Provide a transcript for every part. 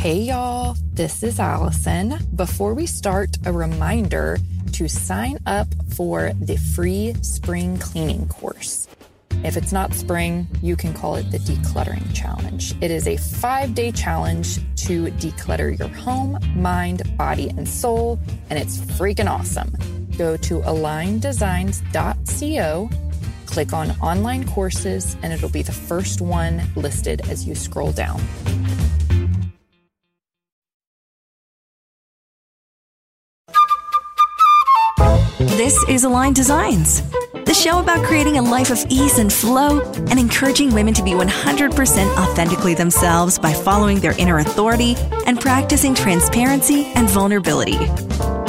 Hey y'all, this is Allison. Before we start, a reminder to sign up for the free spring cleaning course. If it's not spring, you can call it the Decluttering Challenge. It is a five day challenge to declutter your home, mind, body, and soul, and it's freaking awesome. Go to aligneddesigns.co, click on online courses, and it'll be the first one listed as you scroll down. Is Aligned Designs, the show about creating a life of ease and flow and encouraging women to be 100% authentically themselves by following their inner authority and practicing transparency and vulnerability.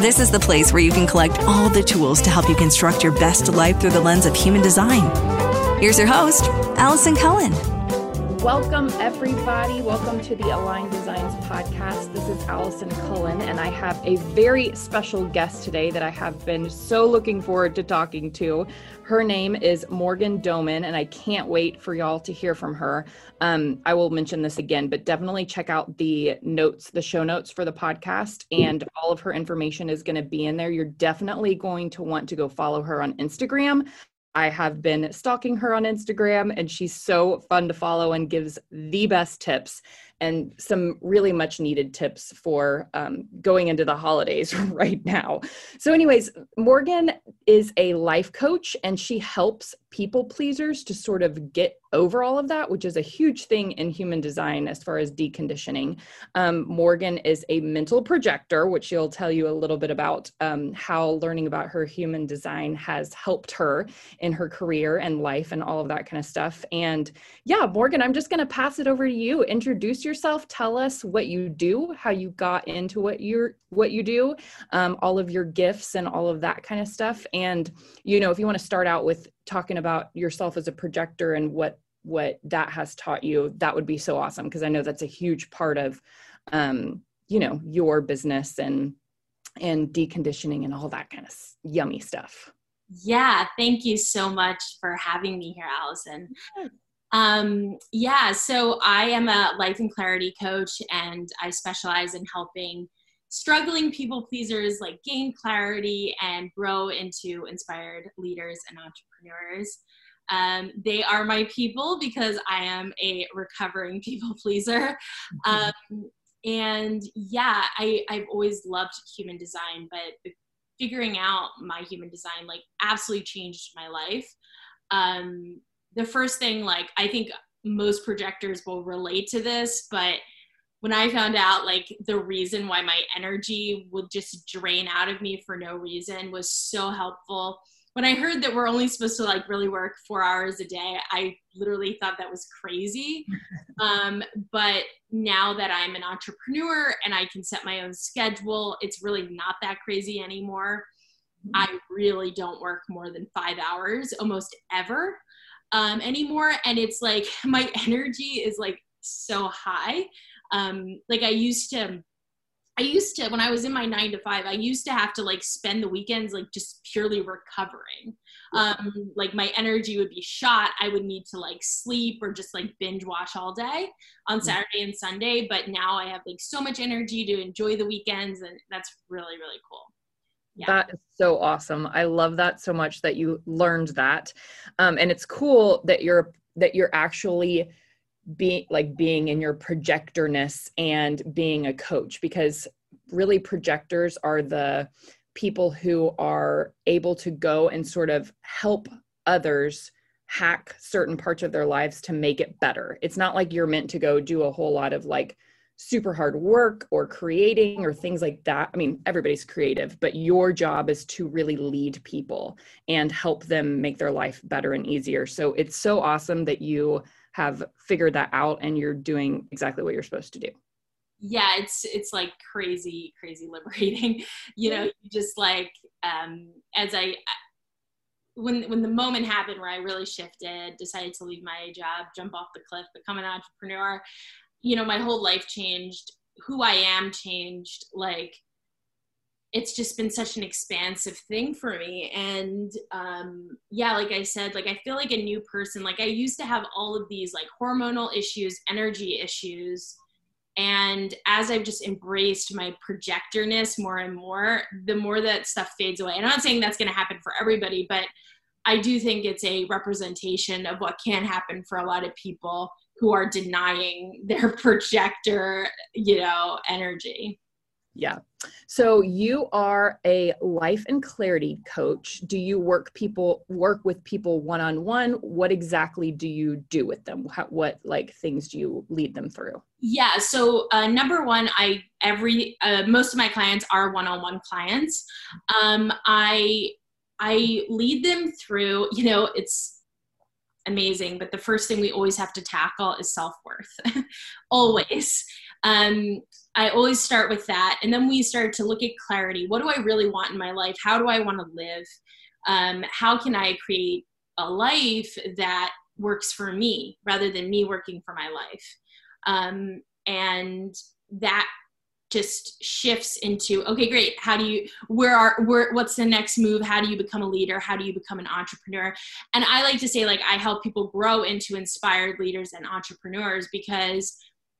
This is the place where you can collect all the tools to help you construct your best life through the lens of human design. Here's your host, Allison Cullen. Welcome, everybody. Welcome to the Aligned Designs podcast. This is Allison Cullen, and I have a very special guest today that I have been so looking forward to talking to. Her name is Morgan Doman, and I can't wait for y'all to hear from her. Um, I will mention this again, but definitely check out the notes, the show notes for the podcast, and all of her information is going to be in there. You're definitely going to want to go follow her on Instagram. I have been stalking her on Instagram, and she's so fun to follow and gives the best tips and some really much needed tips for um, going into the holidays right now. So, anyways, Morgan is a life coach and she helps people pleasers to sort of get over all of that, which is a huge thing in human design as far as deconditioning. Um, Morgan is a mental projector, which she'll tell you a little bit about um, how learning about her human design has helped her in her career and life and all of that kind of stuff. And yeah, Morgan, I'm just going to pass it over to you. Introduce yourself. Tell us what you do, how you got into what you're what you do, um, all of your gifts and all of that kind of stuff. And you know, if you want to start out with talking about yourself as a projector and what what that has taught you that would be so awesome because i know that's a huge part of um, you know your business and and deconditioning and all that kind of yummy stuff yeah thank you so much for having me here allison um, yeah so i am a life and clarity coach and i specialize in helping struggling people pleasers like gain clarity and grow into inspired leaders and entrepreneurs um, they are my people because I am a recovering people pleaser. Mm-hmm. Um, and yeah, I, I've always loved human design, but figuring out my human design like absolutely changed my life. Um, the first thing, like, I think most projectors will relate to this, but when I found out like the reason why my energy would just drain out of me for no reason was so helpful when I heard that we're only supposed to like really work four hours a day, I literally thought that was crazy. um, but now that I'm an entrepreneur and I can set my own schedule, it's really not that crazy anymore. Mm-hmm. I really don't work more than five hours almost ever um, anymore. And it's like my energy is like so high. Um, like I used to I used to, when I was in my nine to five, I used to have to like spend the weekends like just purely recovering. Um, like my energy would be shot. I would need to like sleep or just like binge watch all day on mm. Saturday and Sunday. But now I have like so much energy to enjoy the weekends, and that's really, really cool. Yeah. That is so awesome. I love that so much that you learned that. Um, and it's cool that you're that you're actually being like being in your projectorness and being a coach because really projectors are the people who are able to go and sort of help others hack certain parts of their lives to make it better. It's not like you're meant to go do a whole lot of like super hard work or creating or things like that. I mean, everybody's creative, but your job is to really lead people and help them make their life better and easier. So it's so awesome that you have figured that out and you're doing exactly what you're supposed to do yeah it's it's like crazy crazy liberating you know just like um as i when when the moment happened where i really shifted decided to leave my job jump off the cliff become an entrepreneur you know my whole life changed who i am changed like it's just been such an expansive thing for me. And um, yeah like i said like i feel like a new person like i used to have all of these like hormonal issues energy issues. And as I've just embraced my projectorness more and more, the more that stuff fades away. And I'm not saying that's going to happen for everybody, but I do think it's a representation of what can happen for a lot of people who are denying their projector, you know, energy. Yeah. So you are a life and clarity coach. Do you work people work with people one on one? What exactly do you do with them? How, what like things do you lead them through? Yeah. So uh, number one, I every uh, most of my clients are one on one clients. Um, I I lead them through. You know, it's amazing, but the first thing we always have to tackle is self worth. always. Um, I always start with that. And then we start to look at clarity. What do I really want in my life? How do I want to live? Um, how can I create a life that works for me rather than me working for my life? Um, and that just shifts into okay great how do you where are where what's the next move how do you become a leader how do you become an entrepreneur and i like to say like i help people grow into inspired leaders and entrepreneurs because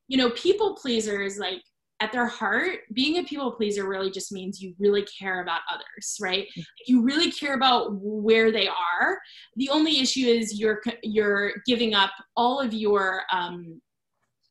you know people pleasers like at their heart, being a people pleaser really just means you really care about others, right? Mm-hmm. You really care about where they are. The only issue is you're you're giving up all of your um,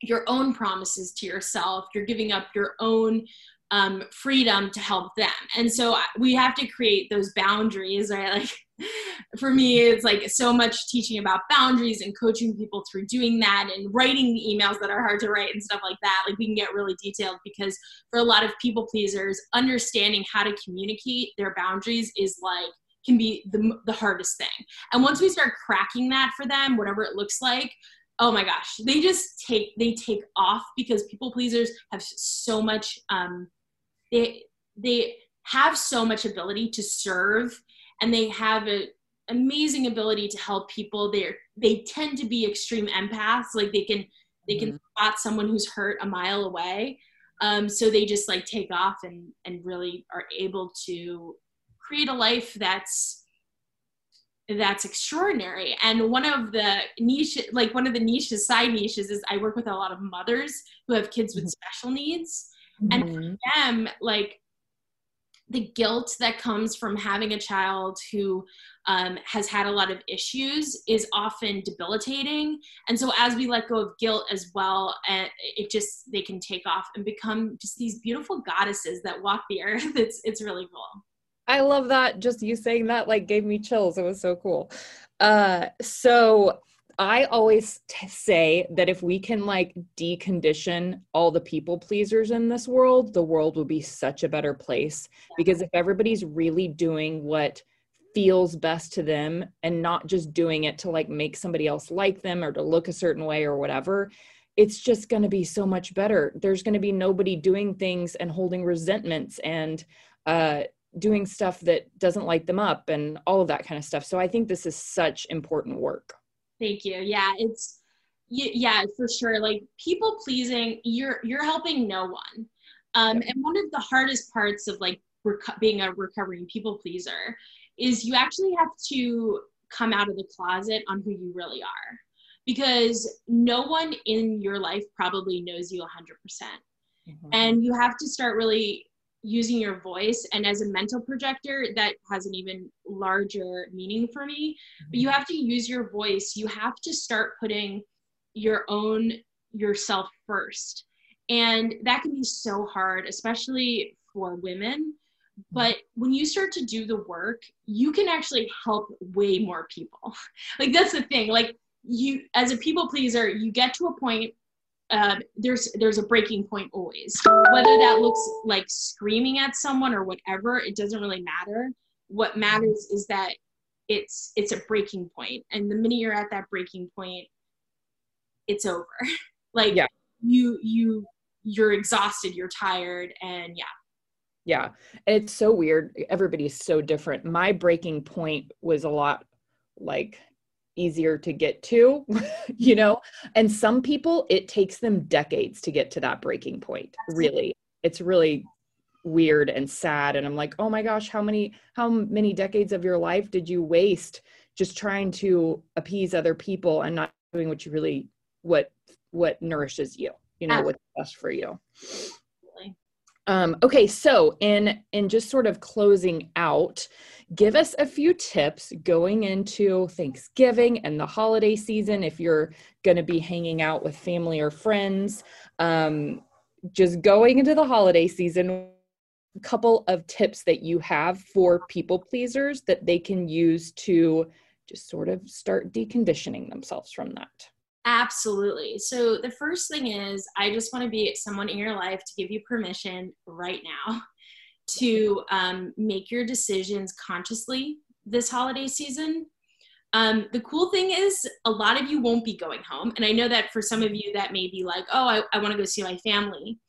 your own promises to yourself. You're giving up your own um, freedom to help them. And so we have to create those boundaries, right? Like for me, it's like so much teaching about boundaries and coaching people through doing that and writing the emails that are hard to write and stuff like that. Like we can get really detailed because for a lot of people pleasers, understanding how to communicate their boundaries is like can be the, the hardest thing. And once we start cracking that for them, whatever it looks like, oh my gosh, they just take they take off because people pleasers have so much um, they they have so much ability to serve and they have an amazing ability to help people. They they tend to be extreme empaths. Like they can they can mm-hmm. spot someone who's hurt a mile away. Um, so they just like take off and and really are able to create a life that's that's extraordinary. And one of the niche like one of the niches side niches is i work with a lot of mothers who have kids with mm-hmm. special needs. And for mm-hmm. them like the guilt that comes from having a child who um, has had a lot of issues is often debilitating. And so as we let go of guilt as well uh, it just they can take off and become just these beautiful goddesses that walk the earth. It's it's really cool i love that just you saying that like gave me chills it was so cool uh so I always t- say that if we can like decondition all the people pleasers in this world, the world will be such a better place. Because if everybody's really doing what feels best to them and not just doing it to like make somebody else like them or to look a certain way or whatever, it's just going to be so much better. There's going to be nobody doing things and holding resentments and uh, doing stuff that doesn't light them up and all of that kind of stuff. So I think this is such important work. Thank you. Yeah, it's yeah, for sure. Like people pleasing, you're you're helping no one. Um, and one of the hardest parts of like rec- being a recovering people pleaser is you actually have to come out of the closet on who you really are because no one in your life probably knows you 100% mm-hmm. and you have to start really using your voice and as a mental projector that has an even larger meaning for me. But you mm-hmm. have to use your voice. You have to start putting your own yourself first. And that can be so hard especially for women. Mm-hmm. but when you start to do the work you can actually help way more people. Like that's the thing. Like you as a people pleaser you get to a point uh, there's there's a breaking point always. Whether that looks like screaming at someone or whatever, it doesn't really matter. What matters is that it's it's a breaking point, and the minute you're at that breaking point, it's over. like yeah. you you you're exhausted, you're tired, and yeah. Yeah, and it's so weird. Everybody's so different. My breaking point was a lot like easier to get to, you know? And some people, it takes them decades to get to that breaking point, really. It's really weird and sad and i'm like oh my gosh how many how many decades of your life did you waste just trying to appease other people and not doing what you really what what nourishes you you know what's best for you um, okay so in in just sort of closing out give us a few tips going into thanksgiving and the holiday season if you're going to be hanging out with family or friends. Um, just going into the holiday season a couple of tips that you have for people pleasers that they can use to just sort of start deconditioning themselves from that. Absolutely. So the first thing is, I just want to be someone in your life to give you permission right now to um, make your decisions consciously this holiday season. Um, the cool thing is, a lot of you won't be going home. And I know that for some of you, that may be like, oh, I, I want to go see my family.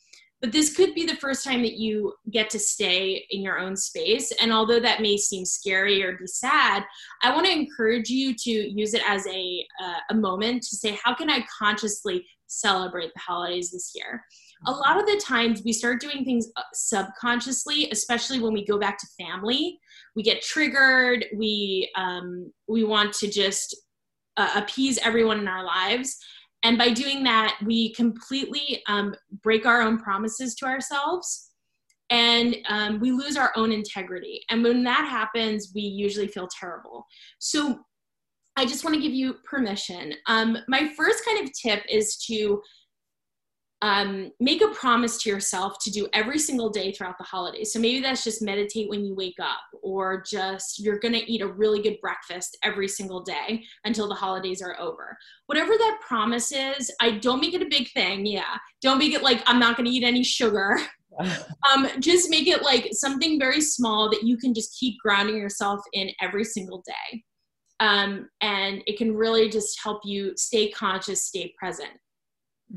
But this could be the first time that you get to stay in your own space. And although that may seem scary or be sad, I want to encourage you to use it as a, uh, a moment to say, how can I consciously celebrate the holidays this year? A lot of the times we start doing things uh, subconsciously, especially when we go back to family. We get triggered. We um, we want to just uh, appease everyone in our lives and by doing that, we completely um, break our own promises to ourselves and um, we lose our own integrity. And when that happens, we usually feel terrible. So I just want to give you permission. Um, my first kind of tip is to um, make a promise to yourself to do every single day throughout the holidays. So maybe that's just meditate when you wake up, or just you're going to eat a really good breakfast every single day until the holidays are over. Whatever that promise is, I don't make it a big thing. Yeah. Don't make it like I'm not going to eat any sugar. um, just make it like something very small that you can just keep grounding yourself in every single day. Um, and it can really just help you stay conscious, stay present.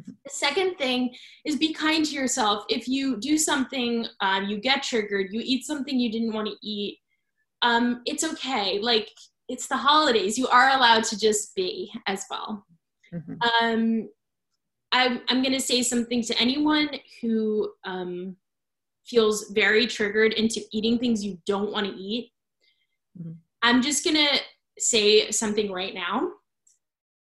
The second thing is be kind to yourself. If you do something, um, you get triggered, you eat something you didn't want to eat, um, it's okay. Like it's the holidays. You are allowed to just be as well. Mm-hmm. Um, I'm, I'm going to say something to anyone who um, feels very triggered into eating things you don't want to eat. Mm-hmm. I'm just going to say something right now.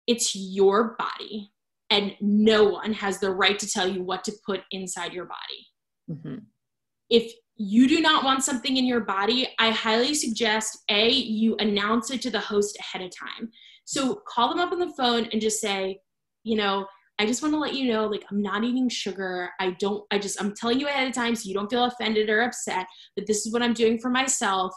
It's your body and no one has the right to tell you what to put inside your body. Mm-hmm. If you do not want something in your body, I highly suggest A, you announce it to the host ahead of time. So call them up on the phone and just say, you know, I just want to let you know, like, I'm not eating sugar. I don't, I just, I'm telling you ahead of time so you don't feel offended or upset, but this is what I'm doing for myself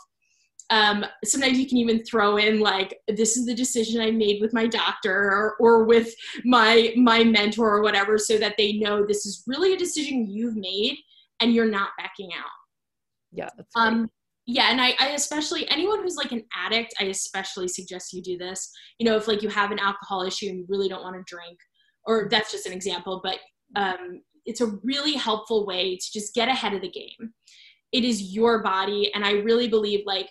um, sometimes you can even throw in like this is the decision i made with my doctor or, or with my my mentor or whatever so that they know this is really a decision you've made and you're not backing out. Yeah um yeah and I, I especially anyone who's like an addict i especially suggest you do this. You know if like you have an alcohol issue and you really don't want to drink or that's just an example but um, it's a really helpful way to just get ahead of the game. It is your body and i really believe like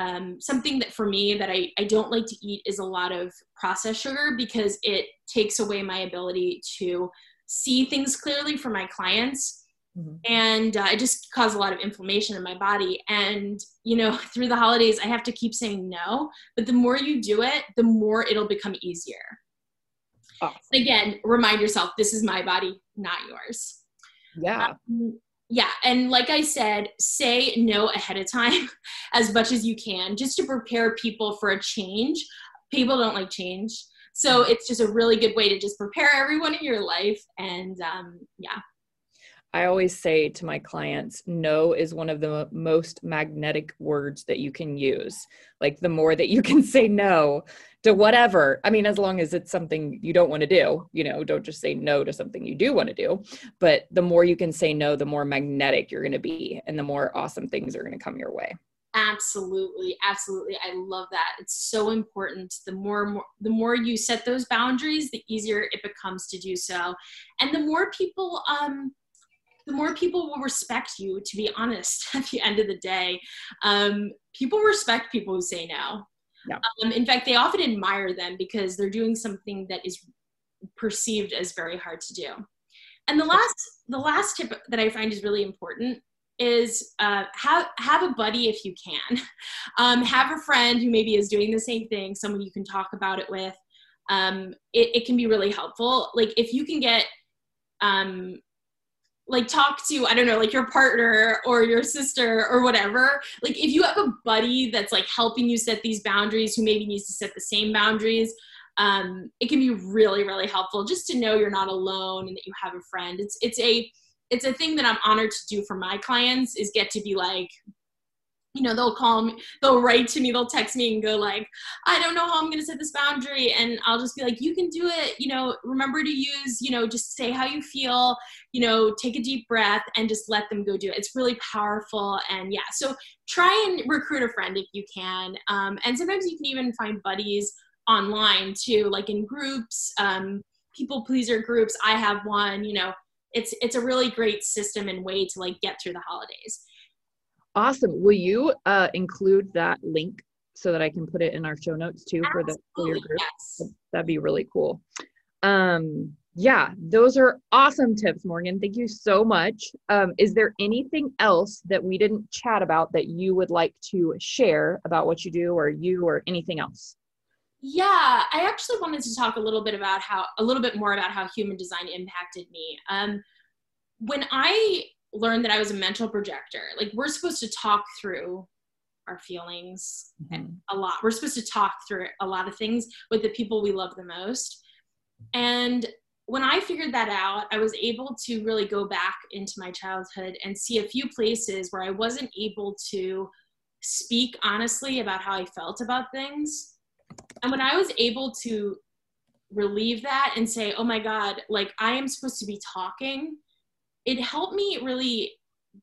um, something that for me that I, I don't like to eat is a lot of processed sugar because it takes away my ability to see things clearly for my clients. Mm-hmm. and uh, it just causes a lot of inflammation in my body. And you know through the holidays i have to keep saying no but the more you do it the more it'll become easier. Awesome. again remind yourself this is my body not yours. Yeah. Um, yeah and like i said say no ahead of time as much as you can just to prepare people for a change. People don't like change. So it's just a really good way to just prepare everyone in your life and um, yeah I always say to my clients, no is one of the most magnetic words that you can use. Like the more that you can say no to whatever, I mean, as long as it's something you don't want to do, you know, don't just say no to something you do want to do. But the more you can say no, the more magnetic you're going to be and the more awesome things are going to come your way. Absolutely, absolutely. I love that. It's so important. The more, more the more you set those boundaries, the easier it becomes to do so. And the more people um the more people will respect you, to be honest, at the end of the day. Um, people respect people who say no. Yeah. Um, in fact, they often admire them because they're doing something that is perceived as very hard to do. And the last, the last tip that I find is really important is uh, have have a buddy if you can. Um, have a friend who maybe is doing the same thing, someone you can talk about it with. Um, it, it can be really helpful. Like if you can get um, like talk to i don't know like your partner or your sister or whatever. Like if you have a buddy that's like helping you set these boundaries who maybe needs to set the same boundaries um, it can be really really helpful just to know you're not alone and that you have a friend. It's it's a it's a thing that i'm honored to do for my clients is get to be like you know they'll call me they'll write to me they'll text me and go like i don't know how i'm going to set this boundary and i'll just be like you can do it you know remember to use you know just say how you feel you know take a deep breath and just let them go do it. It's really powerful and yeah so try and recruit a friend if you can um, and sometimes you can even find buddies online too like in groups um, people pleaser groups. I have one you know it's it's a really great system and way to like get through the holidays Awesome. Will you uh, include that link so that I can put it in our show notes too for the for your group? Yes. That'd be really cool. Um, yeah, those are awesome tips, Morgan. Thank you so much. Um, is there anything else that we didn't chat about that you would like to share about what you do or you or anything else? Yeah, I actually wanted to talk a little bit about how a little bit more about how human design impacted me. Um, when I learned that I was a mental projector. Like we're supposed to talk through our feelings mm-hmm. a lot. We're supposed to talk through a lot of things with the people we love the most. And when I figured that out, I was able to really go back into my childhood and see a few places where I wasn't able to speak honestly about how I felt about things. And when I was able to relieve that and say, oh my God, like I am supposed to be talking it helped me really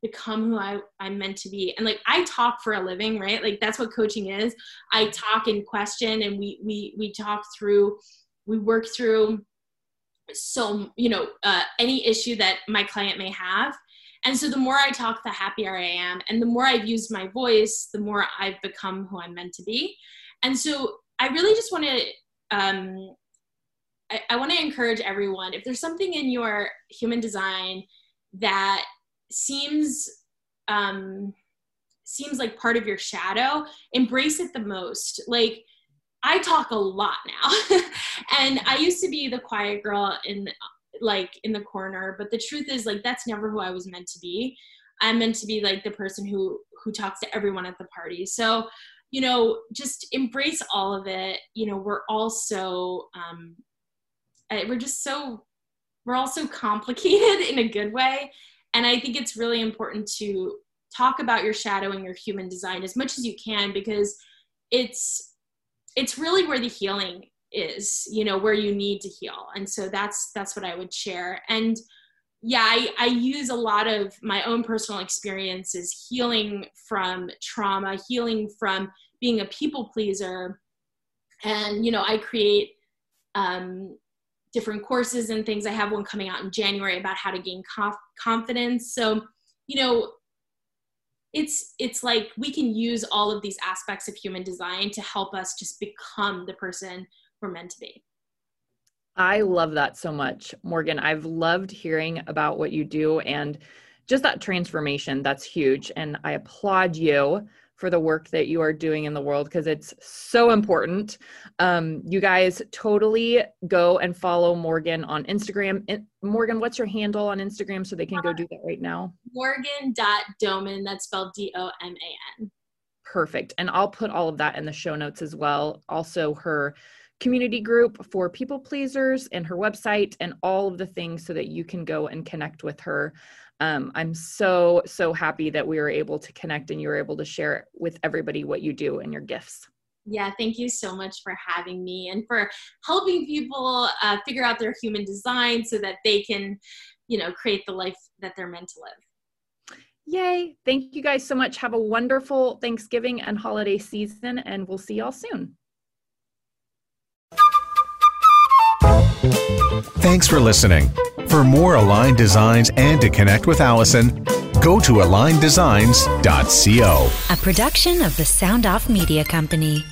become who I, I'm meant to be. And like I talk for a living, right? Like that's what coaching is. I talk and question and we we we talk through, we work through so you know uh, any issue that my client may have. And so the more I talk, the happier I am. And the more I've used my voice, the more I've become who I'm meant to be. And so I really just want to um, I, I want to encourage everyone if there's something in your human design that seems um, seems like part of your shadow, embrace it the most. Like I talk a lot now, and I used to be the quiet girl in like in the corner, but the truth is like that's never who I was meant to be. I'm meant to be like the person who who talks to everyone at the party. So, you know, just embrace all of it. You know, we're all so um, we're just so we're also complicated in a good way. And I think it's really important to talk about your shadow and your human design as much as you can because it's it's really where the healing is you know where you need to heal. And so that's that's what i would share. And yeah I, I use a lot of my own personal experiences healing from trauma healing from being a people pleaser. And you know i create um, different courses and things. I have one coming out in January about how to gain conf- confidence. So, you know, it's it's like we can use all of these aspects of human design to help us just become the person we're meant to be. I love that so much, Morgan. I've loved hearing about what you do and just that transformation. That's huge. And I applaud you for the work that you are doing in the world because it's so important. Um, you guys totally go and follow Morgan on Instagram. Morgan, what's your handle on Instagram so they can go do that right now? Morgan.doman, that's spelled D O M A N. Perfect. And I'll put all of that in the show notes as well. Also, her community group for people pleasers and her website and all of the things so that you can go and connect with her um, I'm so, so happy that we were able to connect and you were able to share with everybody what you do and your gifts. Yeah, thank you so much for having me and for helping people uh, figure out their human design so that they can, you know, create the life that they're meant to live. Yay. Thank you guys so much. Have a wonderful Thanksgiving and holiday season, and we'll see y'all soon. Thanks for listening. For more Aligned Designs and to connect with Allison, go to aligneddesigns.co. A production of the Sound Off Media Company.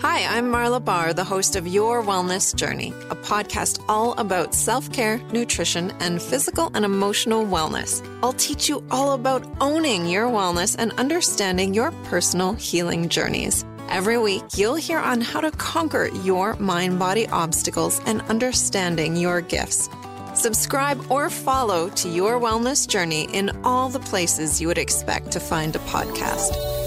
Hi, I'm Marla Barr, the host of Your Wellness Journey, a podcast all about self care, nutrition, and physical and emotional wellness. I'll teach you all about owning your wellness and understanding your personal healing journeys. Every week, you'll hear on how to conquer your mind body obstacles and understanding your gifts. Subscribe or follow to your wellness journey in all the places you would expect to find a podcast.